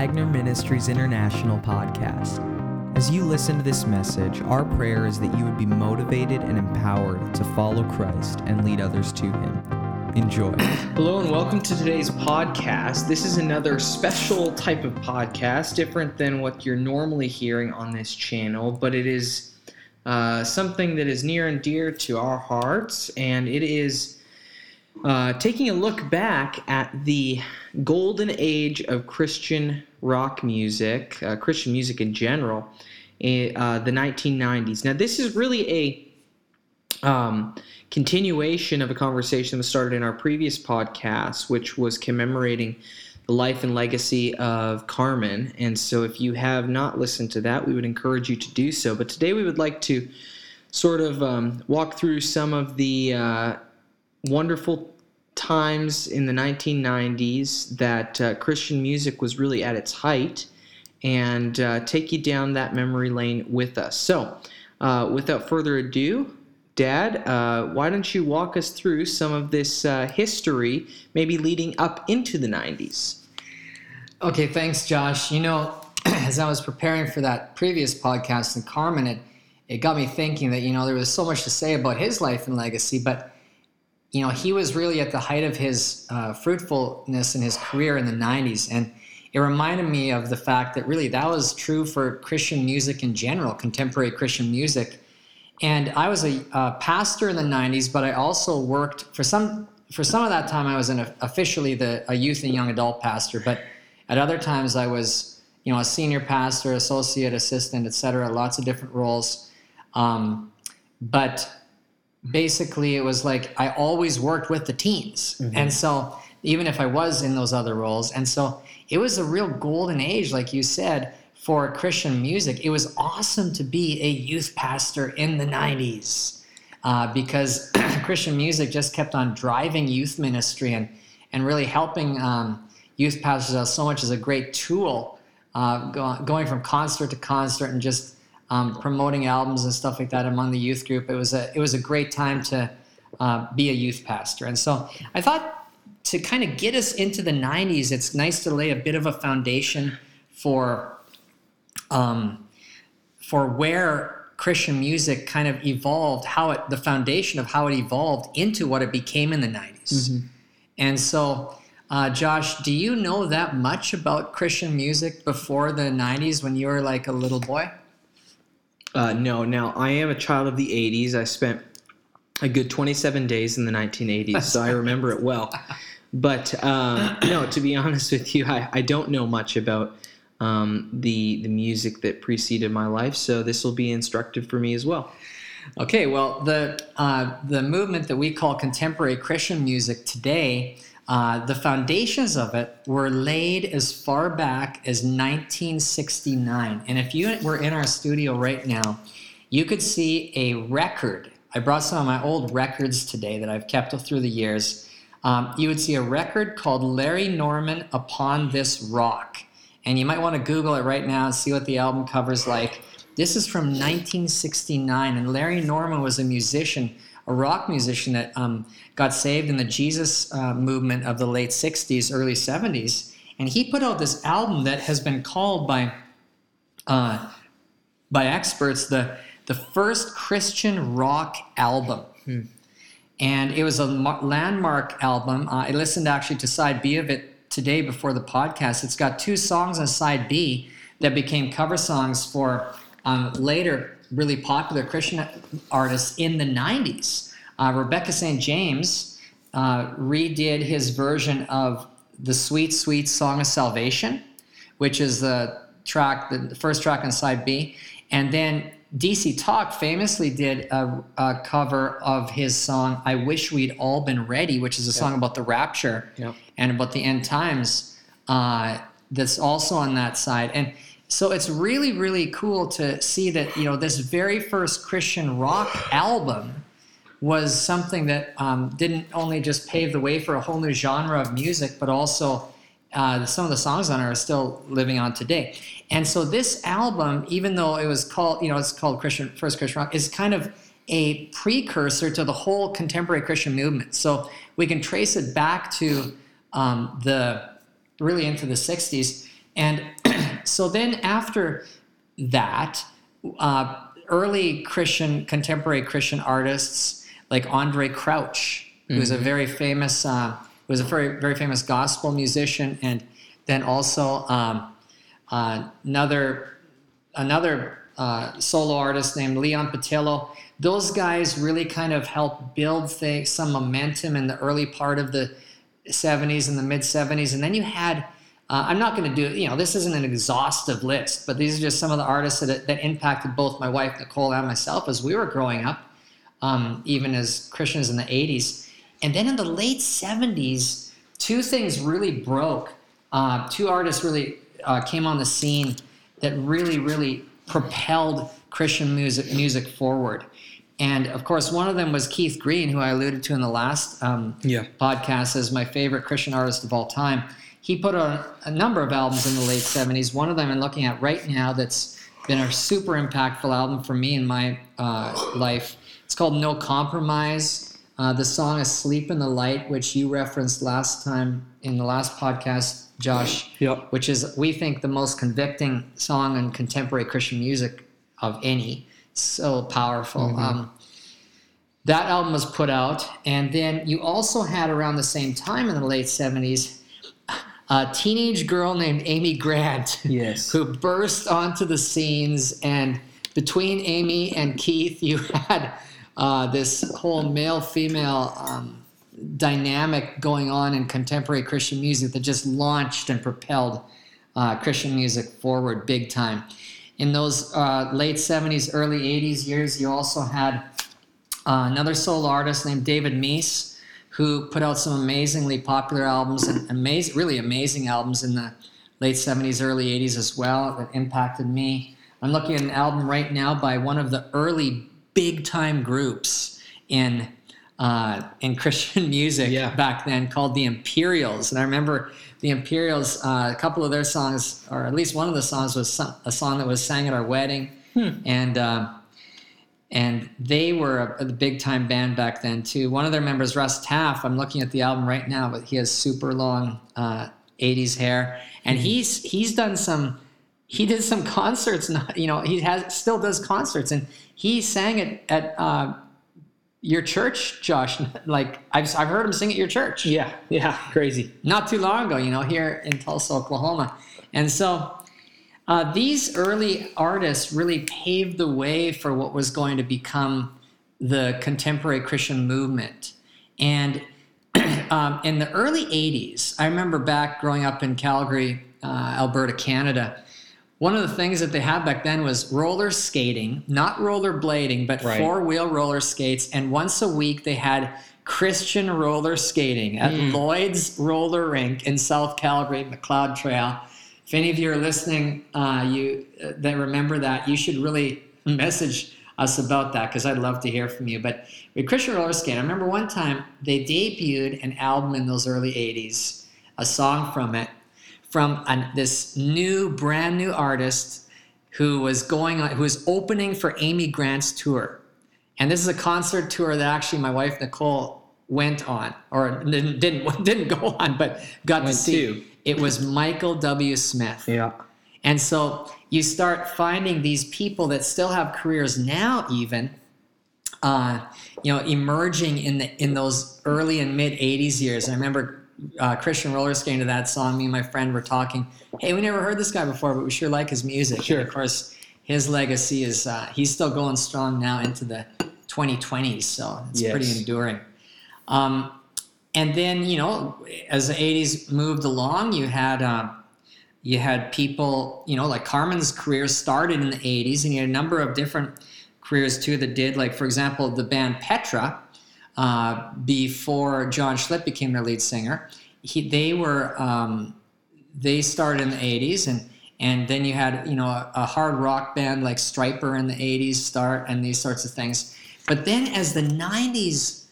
Wagner Ministries International podcast. As you listen to this message, our prayer is that you would be motivated and empowered to follow Christ and lead others to Him. Enjoy. Hello and welcome to today's podcast. This is another special type of podcast, different than what you're normally hearing on this channel, but it is uh, something that is near and dear to our hearts, and it is uh, taking a look back at the golden age of Christian rock music, uh, Christian music in general, uh, the 1990s. Now, this is really a um, continuation of a conversation that started in our previous podcast, which was commemorating the life and legacy of Carmen. And so, if you have not listened to that, we would encourage you to do so. But today, we would like to sort of um, walk through some of the uh, wonderful times in the 1990s that uh, Christian music was really at its height and uh, take you down that memory lane with us. So, uh, without further ado, Dad, uh, why don't you walk us through some of this uh, history, maybe leading up into the 90s? Okay, thanks, Josh. You know, as I was preparing for that previous podcast in Carmen, it, it got me thinking that, you know, there was so much to say about his life and legacy, but you know, he was really at the height of his uh, fruitfulness in his career in the 90s. And it reminded me of the fact that really that was true for Christian music in general, contemporary Christian music. And I was a pastor in the 90s, but I also worked for some for some of that time. I was an, officially the a youth and young adult pastor, but at other times I was you know a senior pastor, associate assistant, etc. Lots of different roles. Um, but basically it was like I always worked with the teens. Mm-hmm. And so even if I was in those other roles. And so it was a real golden age, like you said, for Christian music. It was awesome to be a youth pastor in the 90s uh, because Christian music just kept on driving youth ministry and, and really helping um, youth pastors out so much as a great tool uh, go, going from concert to concert and just um, promoting albums and stuff like that among the youth group. It was a it was a great time to uh, be a youth pastor, and so I thought to kind of get us into the '90s, it's nice to lay a bit of a foundation for um, for where Christian music kind of evolved, how it the foundation of how it evolved into what it became in the '90s, mm-hmm. and so. Uh, Josh, do you know that much about Christian music before the 90s when you were like a little boy? Uh, no, now I am a child of the 80s. I spent a good 27 days in the 1980s, so I remember it well. But um, no, to be honest with you, I, I don't know much about um, the the music that preceded my life, so this will be instructive for me as well. Okay, well, the uh, the movement that we call contemporary Christian music today uh, the foundations of it were laid as far back as 1969. And if you were in our studio right now, you could see a record. I brought some of my old records today that I've kept through the years. Um, you would see a record called Larry Norman Upon This Rock. And you might want to Google it right now and see what the album cover's like. This is from 1969, and Larry Norman was a musician a rock musician that um, got saved in the Jesus uh, movement of the late 60s, early 70s. And he put out this album that has been called by, uh, by experts the, the first Christian rock album. Hmm. And it was a landmark album. Uh, I listened actually to side B of it today before the podcast. It's got two songs on side B that became cover songs for um, later really popular Christian artists in the 90s. Uh, Rebecca St. James uh, redid his version of the Sweet, Sweet Song of Salvation, which is the track, the first track on side B. And then DC Talk famously did a, a, cover of his song "I Wish We'd All Been Ready," which is a song about the rapture yep. and about the end times. Uh, that's also on that side, and so it's really, really cool to see that, you know, this very first Christian rock album was something that um, didn't only just pave the way for a whole new genre of music, but also uh, some of the songs on it are still living on today. And so this album, even though it was called, you know, it's called Christian First Christian Rock, is kind of a precursor to the whole contemporary Christian movement. So we can trace it back to um, the really into the '60s And so then after that, uh, early Christian, contemporary Christian artists like Andraé Crouch, who was a very famous, uh, was a very very famous gospel musician, and then also um, uh, another another uh, solo artist named Leon Patillo. Those guys really kind of helped build things, some momentum in the early part of the 70s and the mid 70s, and then you had. Uh, I'm not going to do, you know, this isn't an exhaustive list, but these are just some of the artists that, that impacted both my wife, Nicole, and myself as we were growing up, um, even as Christians in the 80s. And then in the late 70s, two things really broke. Uh, two artists really uh, came on the scene that really, really propelled Christian music music forward. And of course, one of them was Keith Green, who I alluded to in the last um, Yeah. podcast as my favorite Christian artist of all time. He put on a number of albums in the late 70s. One of them I'm looking at right now that's been a super impactful album for me in my uh, life. It's called No Compromise. Uh, the song is Sleep in the Light, which you referenced last time in the last podcast, Josh Yep. which is we think the most convicting song in contemporary Christian music of any. So powerful. Um, that album was put out, and then you also had around the same time in the late seventies a teenage girl named Amy Grant Yes. who burst onto the scenes and between amy and keith you had uh, this whole male-female um, dynamic going on in contemporary christian music that just launched and propelled uh, christian music forward big time in those uh, late 70s early 80s years you also had uh, another solo artist named david meece who put out some amazingly popular albums and amazing, really amazing albums in the late 70s, early 80s as well that impacted me. I'm looking at an album right now by one of the early big time groups in uh, in Christian music Yeah. back then called the Imperials. And I remember the Imperials, uh, a couple of their songs, or at least one of the songs was a song that was sang at our wedding. And uh, and they were a, a big time band back then too. One of their members, Russ Taff, I'm looking at the album right now, but he has super long uh, '80s hair, and he's he's done some. He did some concerts, not you know he has still does concerts, and he sang at at uh, your church, Josh. Like I've I've heard him sing at your church Yeah. Yeah. Crazy. not too long ago, you know, here in Tulsa, Oklahoma. And so uh, these early artists really paved the way for what was going to become the contemporary Christian movement. And um, in the early 80s, I remember back growing up in Calgary, uh, Alberta, Canada. One of the things that they had back then was roller skating, not roller blading, but Right. four wheel roller skates. And once a week, they had Christian roller skating at Lloyd's Roller Rink in South Calgary, Macleod Trail. If any of you are listening, uh, you uh, that remember that, you should really message us about that because I'd love to hear from you. But with Christian roller skate, I remember one time they debuted an album in those early '80s, a song from it, from an, this new, brand new artist who was going on, who was opening for Amy Grant's tour. And this is a concert tour that actually my wife Nicole went on, or didn't didn't, didn't go on, but got to see. to. It was Michael W. Smith. Yeah. And so you start finding these people that still have careers now, even, uh, you know, emerging in the in those early and mid '80s years. I remember uh, Christian roller skating to that song. Me and my friend were talking. Hey, we never heard this guy before, but we sure like his music. Sure. And of course, his legacy is uh, he's still going strong now into the 2020s. So it's Yes. pretty enduring. Um, and then you know, as the '80s moved along, you had. Uh, you had people, you know, like Carmen's career started in the 80s, and you had a number of different careers too that did, like, for example, the band Petra, uh, before John Schlitt became their lead singer. He, they were, um, they started in the 80s, and, and then you had, you know, a, a hard rock band like Stryper in the 80s start, and these sorts of things. But then as the 90s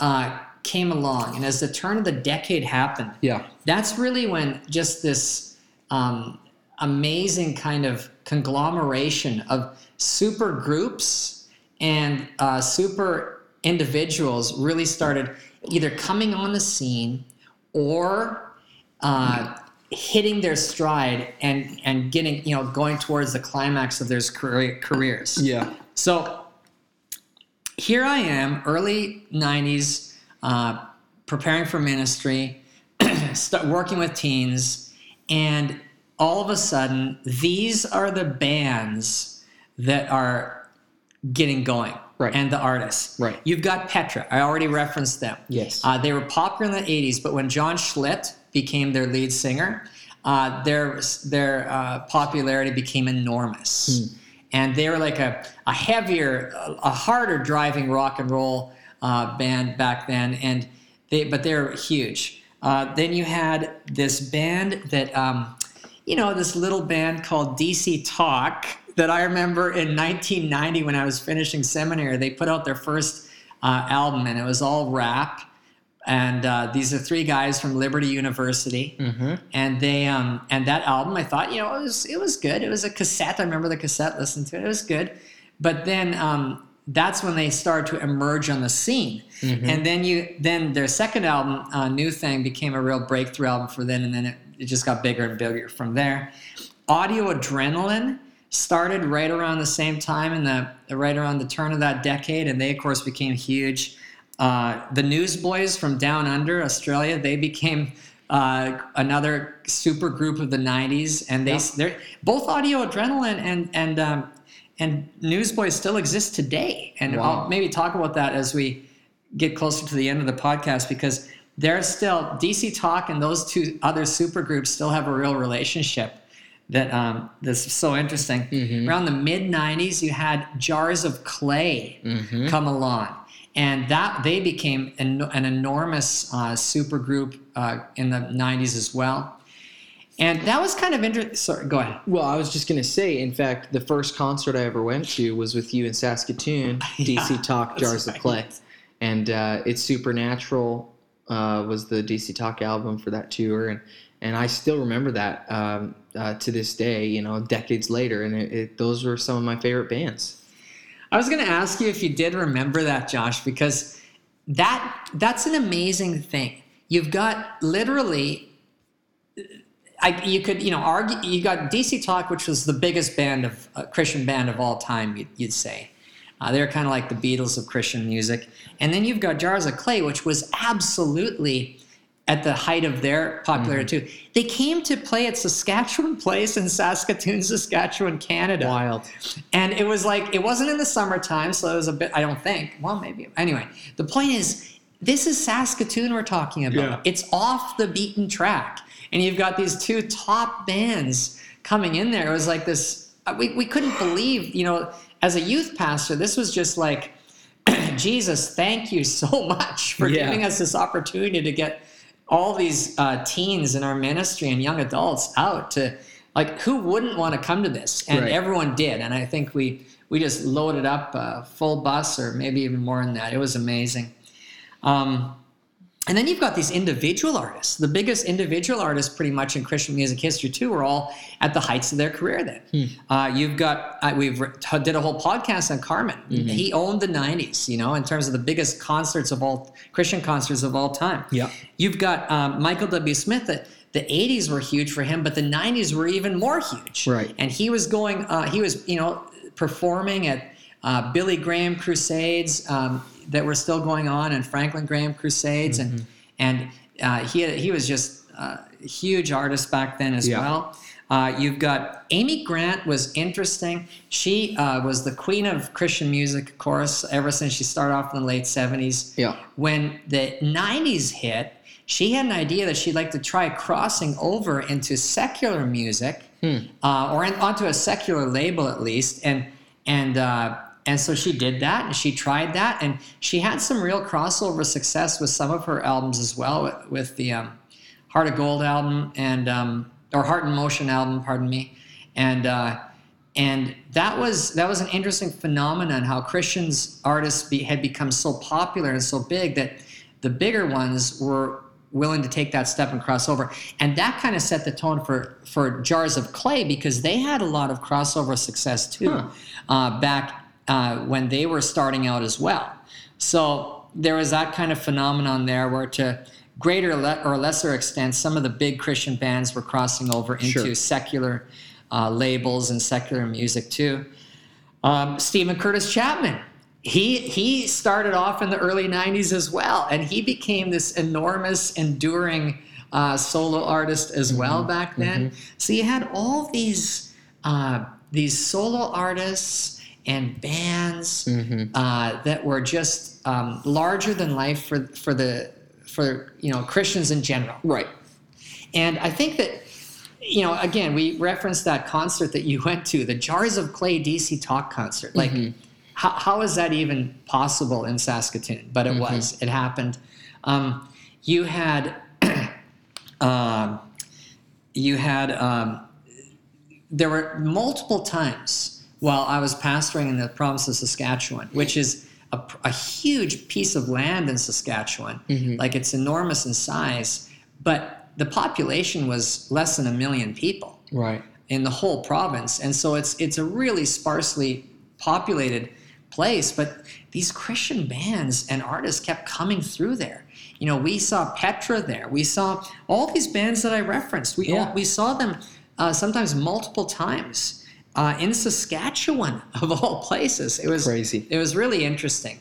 uh, came along, and as the turn of the decade happened, Yeah. that's really when just this um, amazing kind of conglomeration of super groups and uh, super individuals really started either coming on the scene or uh, hitting their stride and and getting you know going towards the climax of their career, careers. Yeah. So here I am, early '90s, uh, preparing for ministry, start working with teens, and all of a sudden, these are the bands that are getting going. Right. And the artists. Right. You've got Petra. I already referenced them. Yes. Uh, they were popular in the 80s, but when John Schlitt became their lead singer, uh, their, their uh, popularity became enormous. And they were like a, a heavier, a harder driving rock and roll uh, band back then. And they, but they're huge. Uh, then you had this band that, um, you know, this little band called DC Talk that I remember in 1990 when I was finishing seminary. They put out their first uh, album, and it was all rap. And uh, these are three guys from Liberty University, Mm-hmm. and they um, and that album I thought you know it was it was good. It was a cassette. I remember the cassette. Listened to it. It was good, but then um, that's when they started to emerge on the scene. And then you then their second album, uh, New Thing, became a real breakthrough album for them, and then it, it just got bigger and bigger from there. Audio Adrenaline started right around the same time in the right around the turn of that decade, and they of course became huge. Uh, the Newsboys from Down Under, Australia, they became uh, another super group of the '90s, and they Yeah. they're both Audio Adrenaline and and um, and Newsboys still exist today. And Wow. I'll maybe talk about that as we get closer to the end of the podcast because they're still DC Talk and those two other super groups still have a real relationship that um, that's so interesting. Mhm. Around the mid '90s, you had Jars of Clay Mhm. come along, and that they became an, an enormous uh, super group uh, in the '90s as well. And that was kind of interesting. Sorry, go ahead. Well, I was just gonna say. In fact, the first concert I ever went to was with you in Saskatoon. Yeah, DC Talk, Jars of right. Clay, and uh, it's Supernatural uh, was the DC Talk album for that tour, and and I still remember that um, uh, to this day. You know, decades later, and it, it, those were some of my favorite bands. I was going to ask you if you did remember that, Josh, because that that's an amazing thing. You've got literally, I, you could you know argue you got DC Talk, which was the biggest band of uh, Christian band of all time. You'd, you'd say uh, they're kind of like the Beatles of Christian music, and then you've got Jars of Clay, which was absolutely at the height of their popularity too. They came to play at Saskatchewan Place in Saskatoon, Saskatchewan, Canada. Wild. And it was like, it wasn't in the summertime, so it was a bit, I don't think. Well, maybe. Anyway, the point is, this is Saskatoon we're talking about. Yeah. It's off the beaten track. And you've got these two top bands coming in there. It was like this, uh, we, we couldn't believe, you know, as a youth pastor, this was just like, Jesus, thank you so much for Yeah. giving us this opportunity to get all these uh, teens in our ministry and young adults out to like who wouldn't want to come to this and Right. everyone did and i think we we just loaded up a full bus or maybe even more than that it was amazing um, and then you've got these individual artists the biggest individual artists pretty much in christian music history too are all at the heights of their career then uh, you've got uh, we've re- did a whole podcast on carmen he owned the 90s you know in terms of the biggest concerts of all christian concerts of all time Yeah. You've got um, Michael W. Smith. The, the 80s were huge for him, but the 90s were even more huge. Right. And he was going, uh, he was, you know, performing at uh, Billy Graham crusades um, that were still going on and Franklin Graham crusades. And, and uh, he, he was just uh, a huge artist back then as Yeah. well. Uh, you've got Amy Grant was interesting. She uh, was the queen of Christian music, of course, ever since she started off in the late 70s Yeah. when the 90s hit, she had an idea that she'd like to try crossing over into secular music uh, or in, onto a secular label at least. And, and, uh, and so she did that and she tried that. And she had some real crossover success with some of her albums as well, with, with the um, Heart of Gold album and, um, or Heart in Motion album, pardon me. And, uh, and that was that was an interesting phenomenon how Christians artists be, had become so popular and so big that the bigger ones were willing to take that step and cross over and that kind of set the tone for for jars of clay because they had a lot of crossover success too Huh. uh, back uh, when they were starting out as well so there was that kind of phenomenon there where to greater le- or lesser extent, some of the big Christian bands were crossing over into Sure. secular uh, labels and secular music too. Um, Steven Curtis Chapman. He he started off in the early '90s as well, and he became this enormous, enduring uh, solo artist as well back then. So you had all these uh, these solo artists and bands uh, that were just um, larger than life for for the for you know Christians in general. Right. And I think that, you know, again, we referenced that concert that you went to, the Jars of Clay DC Talk concert. Like, how, how is that even possible in Saskatoon? But it was, it happened. Um, you had, um, you had, um, there were multiple times while I was pastoring in the province of Saskatchewan, which is a, a huge piece of land in Saskatchewan. Like it's enormous in size, but the population was less than a million people Right. in the whole province, and so it's it's a really sparsely populated place. But these Christian bands and artists kept coming through there. You know, we saw Petra there. We saw all these bands that I referenced. We Yeah. we saw them uh, sometimes multiple times uh, in Saskatchewan of all places. It was Crazy. It was really interesting.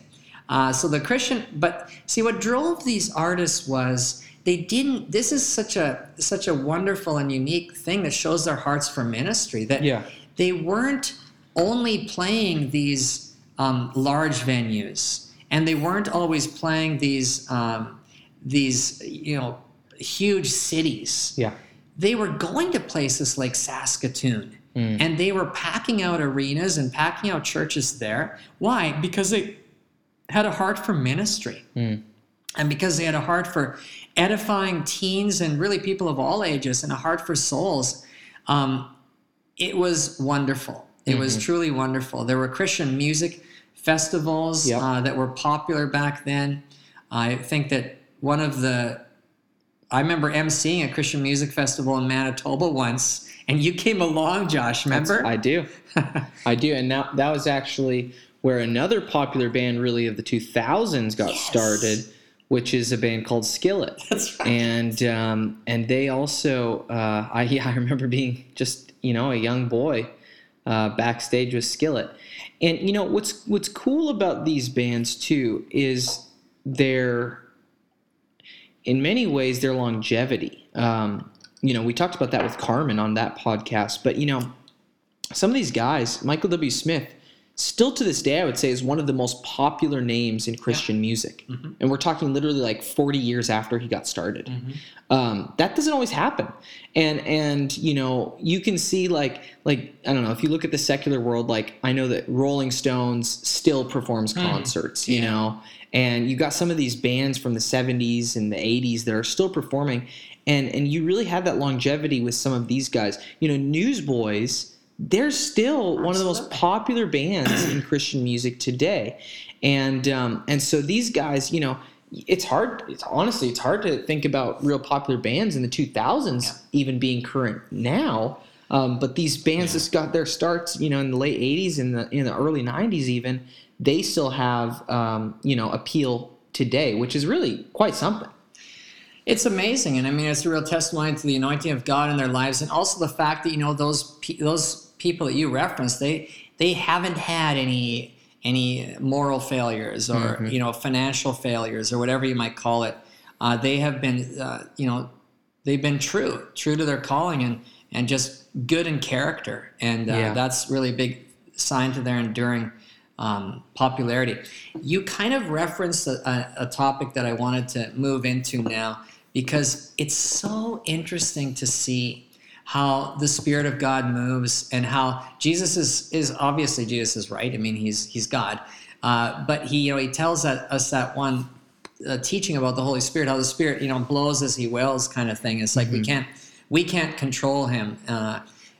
Uh, so the Christian, but see, what drove these artists was they didn't. This is such a such a wonderful and unique thing that shows their hearts for ministry. That Yeah. they weren't only playing these um, large venues, and they weren't always playing these um, these you know huge cities Yeah. they were going to places like Saskatoon Mm. and they were packing out arenas and packing out churches there. Why? Because they had a heart for ministry Mm. and because they had a heart for edifying teens and really people of all ages and a heart for souls. Um, it was wonderful. It was Mm-hmm. truly wonderful. There were Christian music festivals Yep. uh, that were popular back then. I think that one of the I remember emceeing a Christian music festival in Manitoba once, and you came along, Josh. Remember? I do. I do. And now that was actually where another popular band really of the 2000s got Yes. started, which is a band called Skillet. That's right. And um, and they also uh, I yeah, I remember being just you know a young boy uh, backstage with Skillet. And you know what's what's cool about these bands too is their in many ways their longevity. Um, you know, we talked about that with Carmen on that podcast, but you know, some of these guys, Michael W. Smith, still to this day, I would say is one of the most popular names in Christian music, mm-hmm. and we're talking literally like 40 years after he got started. Mm-hmm. Um, that doesn't always happen, and and you know, you can see like like I don't know if you look at the secular world, like I know that Rolling Stones still performs mm. concerts, you know, and you got some of these bands from the 70s and the 80s that are still performing and and you really have that longevity with some of these guys. You know newsboys they're still one of the most popular bands in christian music today. And um, and so these guys you know it's hard it's honestly it's hard to think about real popular bands in the 2000s even being current now. Um, but these bands that got their starts you know in the late 80s and the in the early 90s even. They still have um, you know appeal today which is really quite something It's amazing, and I mean, it's a real testimony to the anointing of God in their lives, and also the fact that you know those pe- those people that you referenced, they they haven't had any any moral failures or you know financial failures or whatever you might call it. Uh, they have been uh, you know they've been true true to their calling and and just good in character, and uh, Yeah. that's really a big sign to their enduring um, popularity. You kind of referenced a, a topic that I wanted to move into now because it's so interesting to see how the Spirit of God moves and how Jesus is is obviously Jesus is right. I mean, he's he's God, uh, but he you know he tells that, us that one uh, teaching about the Holy Spirit, how the Spirit you know blows as He wills, kind of thing. It's like we can't we can't control Him. Uh,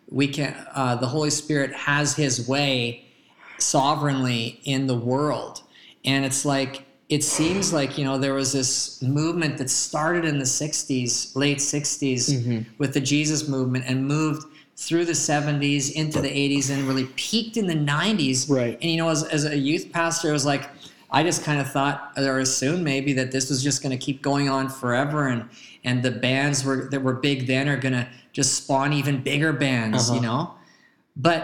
we can uh, the Holy Spirit has His way sovereignly in the world, and it's like it seems like you know there was this movement that started in the 60s late 60s with the jesus movement and moved through the 70s into the 80s and really peaked in the 90s Right. and you know as, as a youth pastor i was like I just kind of thought or assumed maybe that this was just going to keep going on forever, and and the bands were that were big then are going to just spawn even bigger bands, Uh-huh. you know. But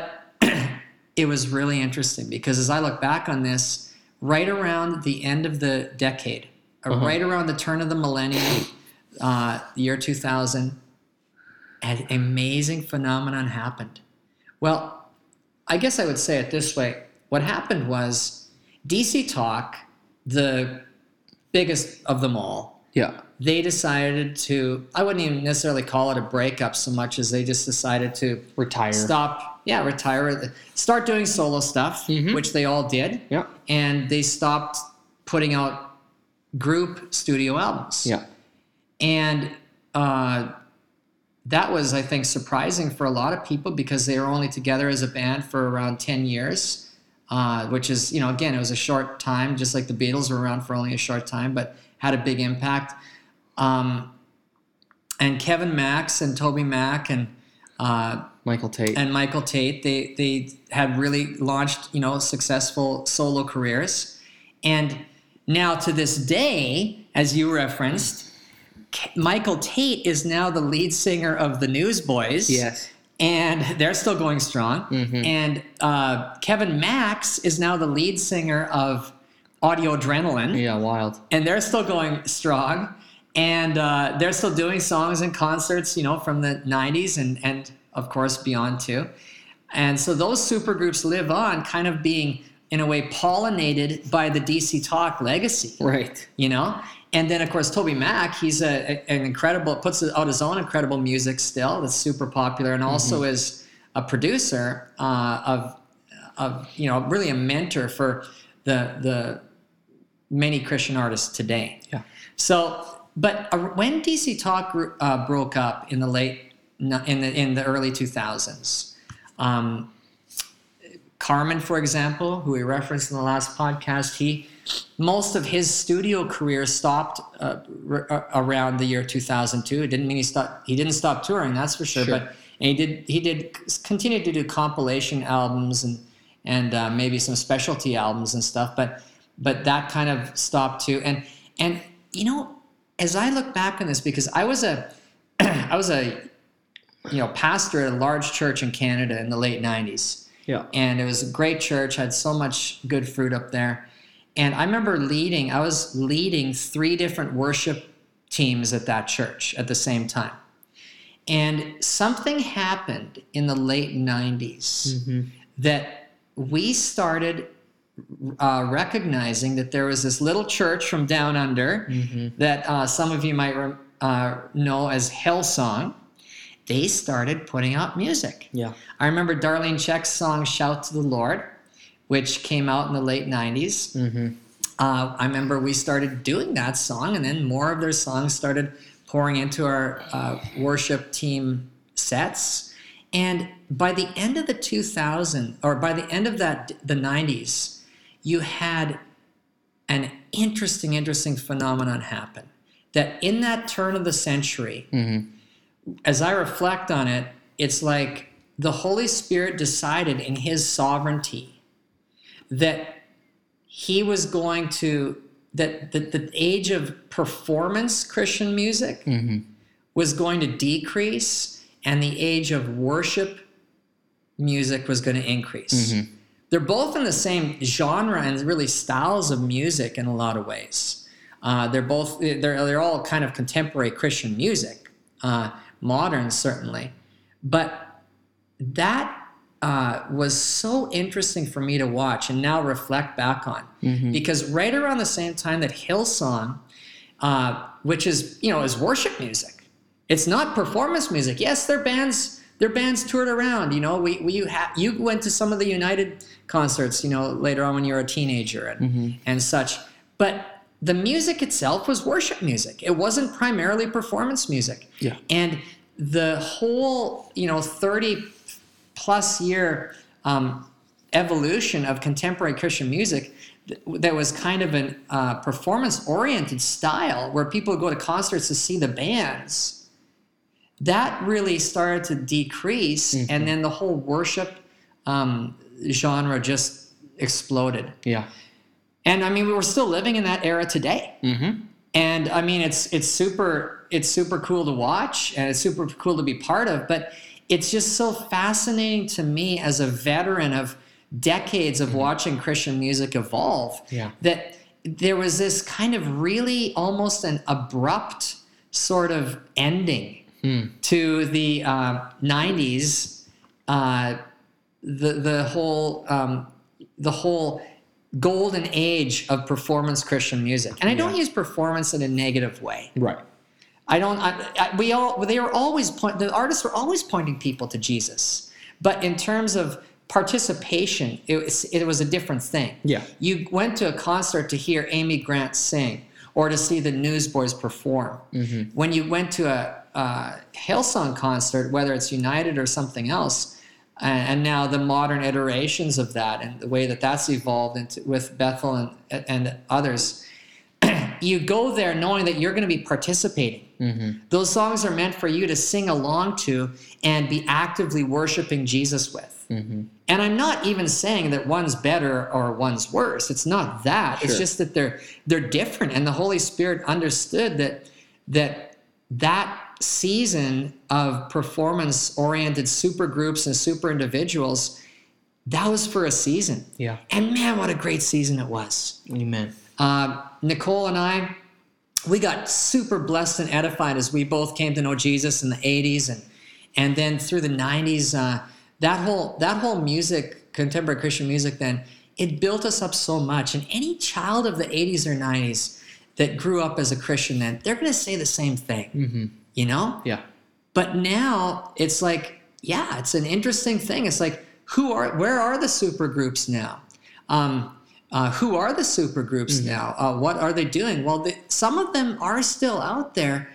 it was really interesting because as I look back on this, right around the end of the decade, or Uh-huh. right around the turn of the millennium, uh, the year 2000, an amazing phenomenon happened. Well, I guess I would say it this way. What happened was DC Talk, the biggest of them all, Yeah. they decided to, I wouldn't even necessarily call it a breakup so much as they just decided to Retire. stop, yeah, retire, start doing solo stuff, Mhm. which they all did. Yeah. And they stopped putting out group studio albums. Yeah. And uh, that was, I think, surprising for a lot of people because they were only together as a band for around 10 years, uh, which is, you know, again, it was a short time, just like the Beatles were around for only a short time, but had a big impact. Um, and Kevin Max and Toby Mac and uh, Michael Tait. and Michael Tait, they they had really launched, you know, successful solo careers. And now to this day, as you referenced, Michael Tait is now the lead singer of the Newsboys. yes. And they're still going strong. Mhm. And uh, Kevin Max is now the lead singer of Audio Adrenaline Yeah. Wild. and they're still going strong and uh, they're still doing songs and concerts you know from the 90s and and of course beyond two. and so those supergroups live on kind of being in a way pollinated by the dc talk legacy Right. you know and then of course toby mac he's a, an incredible puts out his own incredible music still that's super popular and also is a producer uh, of of you know really a mentor for the the many christian artists today Yeah. so but uh, when dc talk uh, broke up in the late in the in the early 2000s um, Carmen, for example, who we referenced in the last podcast, he most of his studio career stopped uh, r- uh, around the year 2002. It didn't mean he stopped. He didn't stop touring, that's for sure. Sure. But and he did. He did continue to do compilation albums and and uh, maybe some specialty albums and stuff. But but that kind of stopped too. And and you know, as I look back on this, because I was a I was a you know pastor at a large church in Canada in the late 90s Yeah. and it was a great church had so much good fruit up there and i remember leading i was leading three different worship teams at that church at the same time and something happened in the late 90s Mm-hmm. that we started uh, recognizing that there was this little church from down under Mm-hmm. that uh, some of you might rem- uh, know as Hillsong. They started putting out music. Yeah. I remember Darlene Zschech's song "Shout to the Lord," which came out in the late '90s. Mm-hmm. Uh, I remember we started doing that song, and then more of their songs started pouring into our uh, worship team sets. And by the end of the 2000, or by the end of that the 90s, you had an interesting, interesting phenomenon happen. That in that turn of the century, Mm-hmm. As I reflect on it, it's like the Holy Spirit decided in His sovereignty that He was going to, that, that the age of performance Christian music Mm-hmm. was going to decrease and the age of worship music was going to increase. Mm-hmm. They're both in the same genre and really styles of music in a lot of ways. Uh, they're both they're they're all kind of contemporary Christian music, uh, modern certainly, but that uh, was so interesting for me to watch and now reflect back on Mm-hmm. because right around the same time that Hillsong, uh, which is you know is worship music, it's not performance music. Yes, their bands their bands toured around. You know, we, we you ha- you went to some of the United concerts. You know, later on when you were a teenager and Mm-hmm. and such, but the music itself was worship music. It wasn't primarily performance music. Yeah. And the whole, you know, 30 plus year um, evolution of contemporary Christian music th- that was kind of a uh, performance oriented style where people would go to concerts to see the bands, that really started to decrease. Mhm. And then the whole worship um, genre just exploded. Yeah. And I mean, we're still living in that era today. Mm-hmm. And I mean, it's it's super it's super cool to watch, and it's super cool to be part of. But it's just so fascinating to me as a veteran of decades of watching Christian music evolve. Yeah. That there was this kind of really almost an abrupt sort of ending to the uh, 90s uh, the the whole um, the whole golden age of performance Christian music, and I don't Yeah. use performance in a negative way. Right. I don't. I, I, we all they were always point. The artists were always pointing people to Jesus, but in terms of participation, it was it was a different thing. Yeah. You went to a concert to hear Amy Grant sing or to see the Newsboys perform. Mm-hmm. When you went to a, a Hillsong concert, whether it's United or something else, and, and now the modern iterations of that and the way that that's evolved into, with Bethel and, and others, you go there knowing that you're going to be participating. Mm-hmm. Those songs are meant for you to sing along to and be actively worshiping Jesus with. Mm-hmm. And I'm not even saying that one's better or one's worse. It's not that. It's just that they're they're different, and the Holy Spirit understood that that that season of performance-oriented super groups and super individuals that was for a season. Yeah. And man, what a great season it was. Amen. Uh, Nicole and I, we got super blessed and edified as we both came to know Jesus in the 80s and and then through the 90s. Uh, that whole that whole music, contemporary Christian music, then it built us up so much. And any child of the 80s or 90s that grew up as a Christian, then they're going to say the same thing. Mm-hmm. You know, Yeah. but now it's like, yeah, it's an interesting thing. It's like, who are, where are the super groups now? Um, uh, who are the super groups now? Uh, what are they doing? Well, the, some of them are still out there,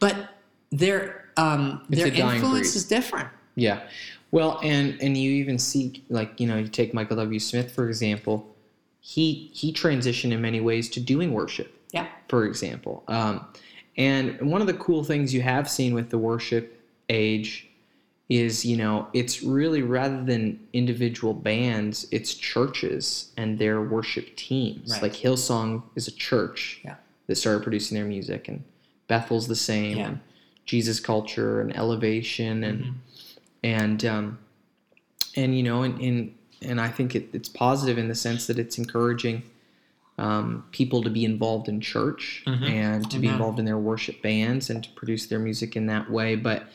but their um, their influence breed. is different. Yeah. Well, and and you even see like you know you take Michael W. Smith for example, he he transitioned in many ways to doing worship. Yeah. For example, um, and one of the cool things you have seen with the worship age is you know it's really rather than individual bands, it's churches and their worship teams. Right. Like Hillsong is a church Yeah. that started producing their music, and Bethel's the same. Yeah. And Jesus culture and elevation and Mm-hmm. and um, and you know and and, and I think it, it's positive in the sense that it's encouraging um, people to be involved in church Mhm. and to be involved in their worship bands and to produce their music in that way. But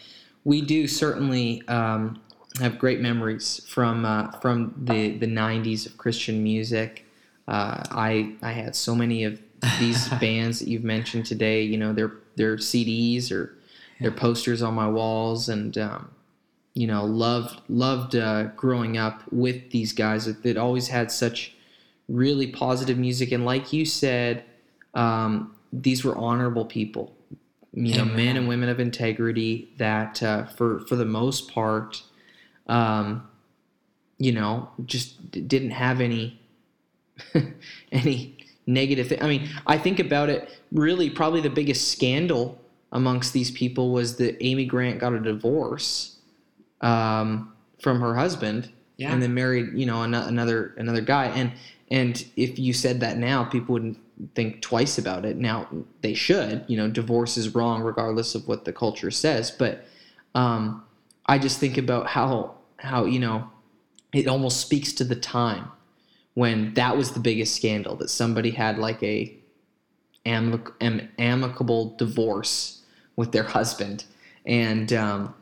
we do certainly um, have great memories from uh, from the the '90s of Christian music. Uh, I I had so many of these bands that you've mentioned today. You know, their their CDs or their posters on my walls, and um, you know, loved loved uh, growing up with these guys that, that always had such really positive music. And like you said, um, these were honorable people. You know, men and women of integrity that, uh, for for the most part, um, you know, just d- didn't have any any negative thing. I mean, I think about it. Really, probably the biggest scandal amongst these people was that Amy Grant got a divorce um, from her husband, Yeah. and then married, you know, an- another another guy. And and if you said that now, people wouldn't think twice about it. Now they should. You know, divorce is wrong regardless of what the culture says. But um, I just think about how how you know it almost speaks to the time when that was the biggest scandal that somebody had like a amic- am- amicable divorce with their husband and um,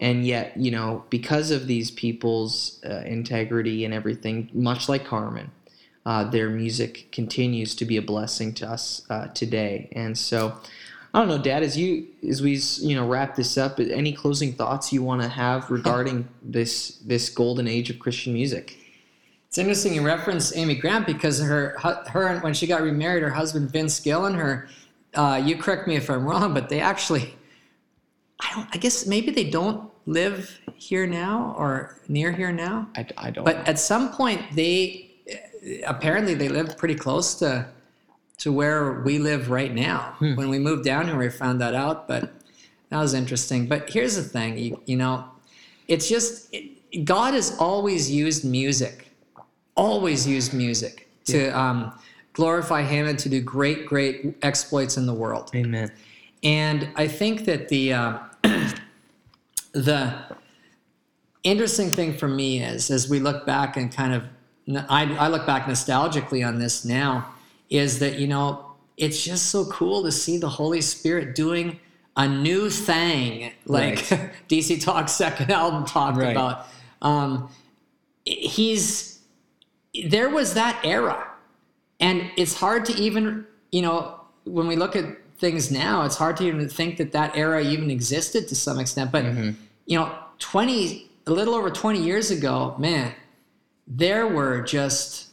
and yet you know because of these people's uh, integrity and everything much like carmen uh, their music continues to be a blessing to us uh, today and so i don't know dad as you as we you know wrap this up any closing thoughts you want to have regarding this this golden age of christian music It's interesting you reference Amy Grant because her her when she got remarried, her husband Vince Gill and her. Uh, you correct me if I'm wrong, but they actually, I don't. I guess maybe they don't live here now or near here now. i, I don't But know. at some point, they apparently they lived pretty close to to where we live right now. When we moved down here, we found that out. But that was interesting. But here's the thing, you, you know, it's just it, God has always used music, always used music to um, glorify Him and to do great, great exploits in the world. Amen. And I think that the uh, the interesting thing for me is, as we look back and kind of, I, I look back nostalgically on this now, is that you know it's just so cool to see the Holy Spirit doing a new thing, like Right. DC Talk's second album talked Right. about. Um, he's there was that era, and it's hard to even you know when we look at things now, it's hard to even think that that era even existed to some extent. But you know, twenty a little over twenty years ago, man, there were just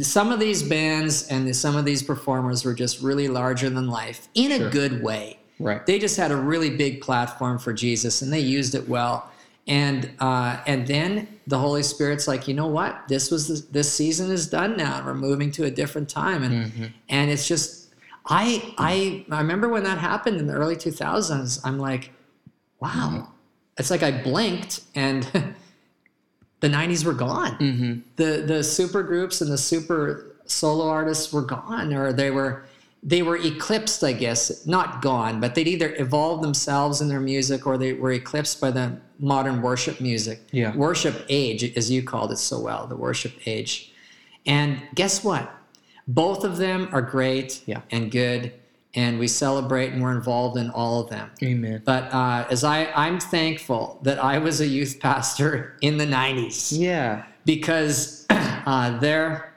some of these bands and some of these performers were just really larger than life in a Sure. good way. Right. They just had a really big platform for Jesus, and they used it well. And uh, and then the Holy Spirit's like, you know what? This was the, this season is done now, and we're moving to a different time. And and it's just, I I I remember when that happened in the early two thousands. I'm like, wow. It's like I blinked and the '90s were gone Mm-hmm. the the super groups and the super solo artists were gone or they were they were eclipsed i guess not gone but they'd either evolved themselves in their music or they were eclipsed by the modern worship music Yeah. worship age as you called it so well the worship age and guess what both of them are great Yeah. and good and we celebrate and we're involved in all of them Amen. but uh, as I, I'm thankful that I was a youth pastor in the 90s Yeah. because uh, their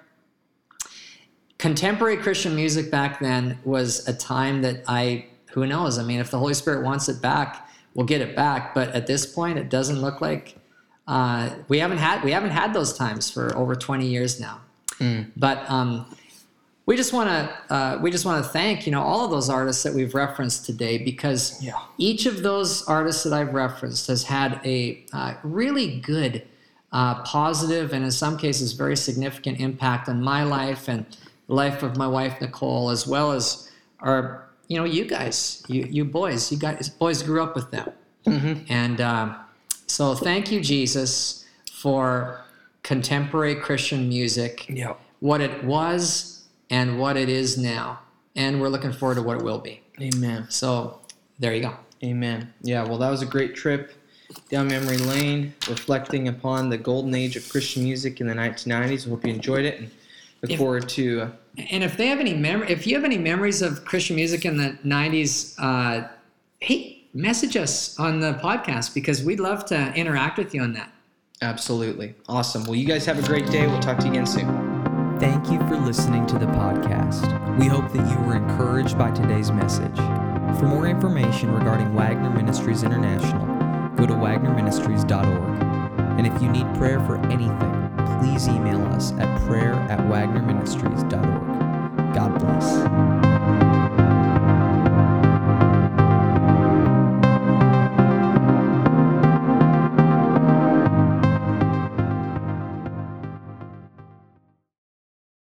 contemporary Christian music back then was a time that I, who knows? I mean, if the Holy Spirit wants it back, we'll get it back. But at this point, it doesn't look like uh, we haven't had we haven't had those times for over 20 years now. But um, we just want to uh, we just want to thank you know all of those artists that we've referenced today because Yeah. each of those artists that I've referenced has had a uh, really good, uh, positive, and in some cases very significant impact on my life and the life of my wife Nicole, as well as our you know you guys, you you boys, you guys boys grew up with them, and um, so thank you Jesus for contemporary Christian music Yeah. what it was and what it is now. And we're looking forward to what it will be. Amen. So there you go. Amen. Yeah, well, that was a great trip down memory lane, reflecting upon the golden age of Christian music in the 1990s. I hope you enjoyed it and look If- forward to. Uh, And if they have any memory, if you have any memories of Christian music in the '90s, uh, hey, message us on the podcast because we'd love to interact with you on that. absolutely. Awesome. Well, you guys have a great day. We'll talk to you again soon. Thank you for listening to the podcast. We hope that you were encouraged by today's message. For more information regarding Wagner Ministries International, go to wagnerministries.org. And if you need prayer for anything, please email us at prayer at wagnerministries.org. God bless.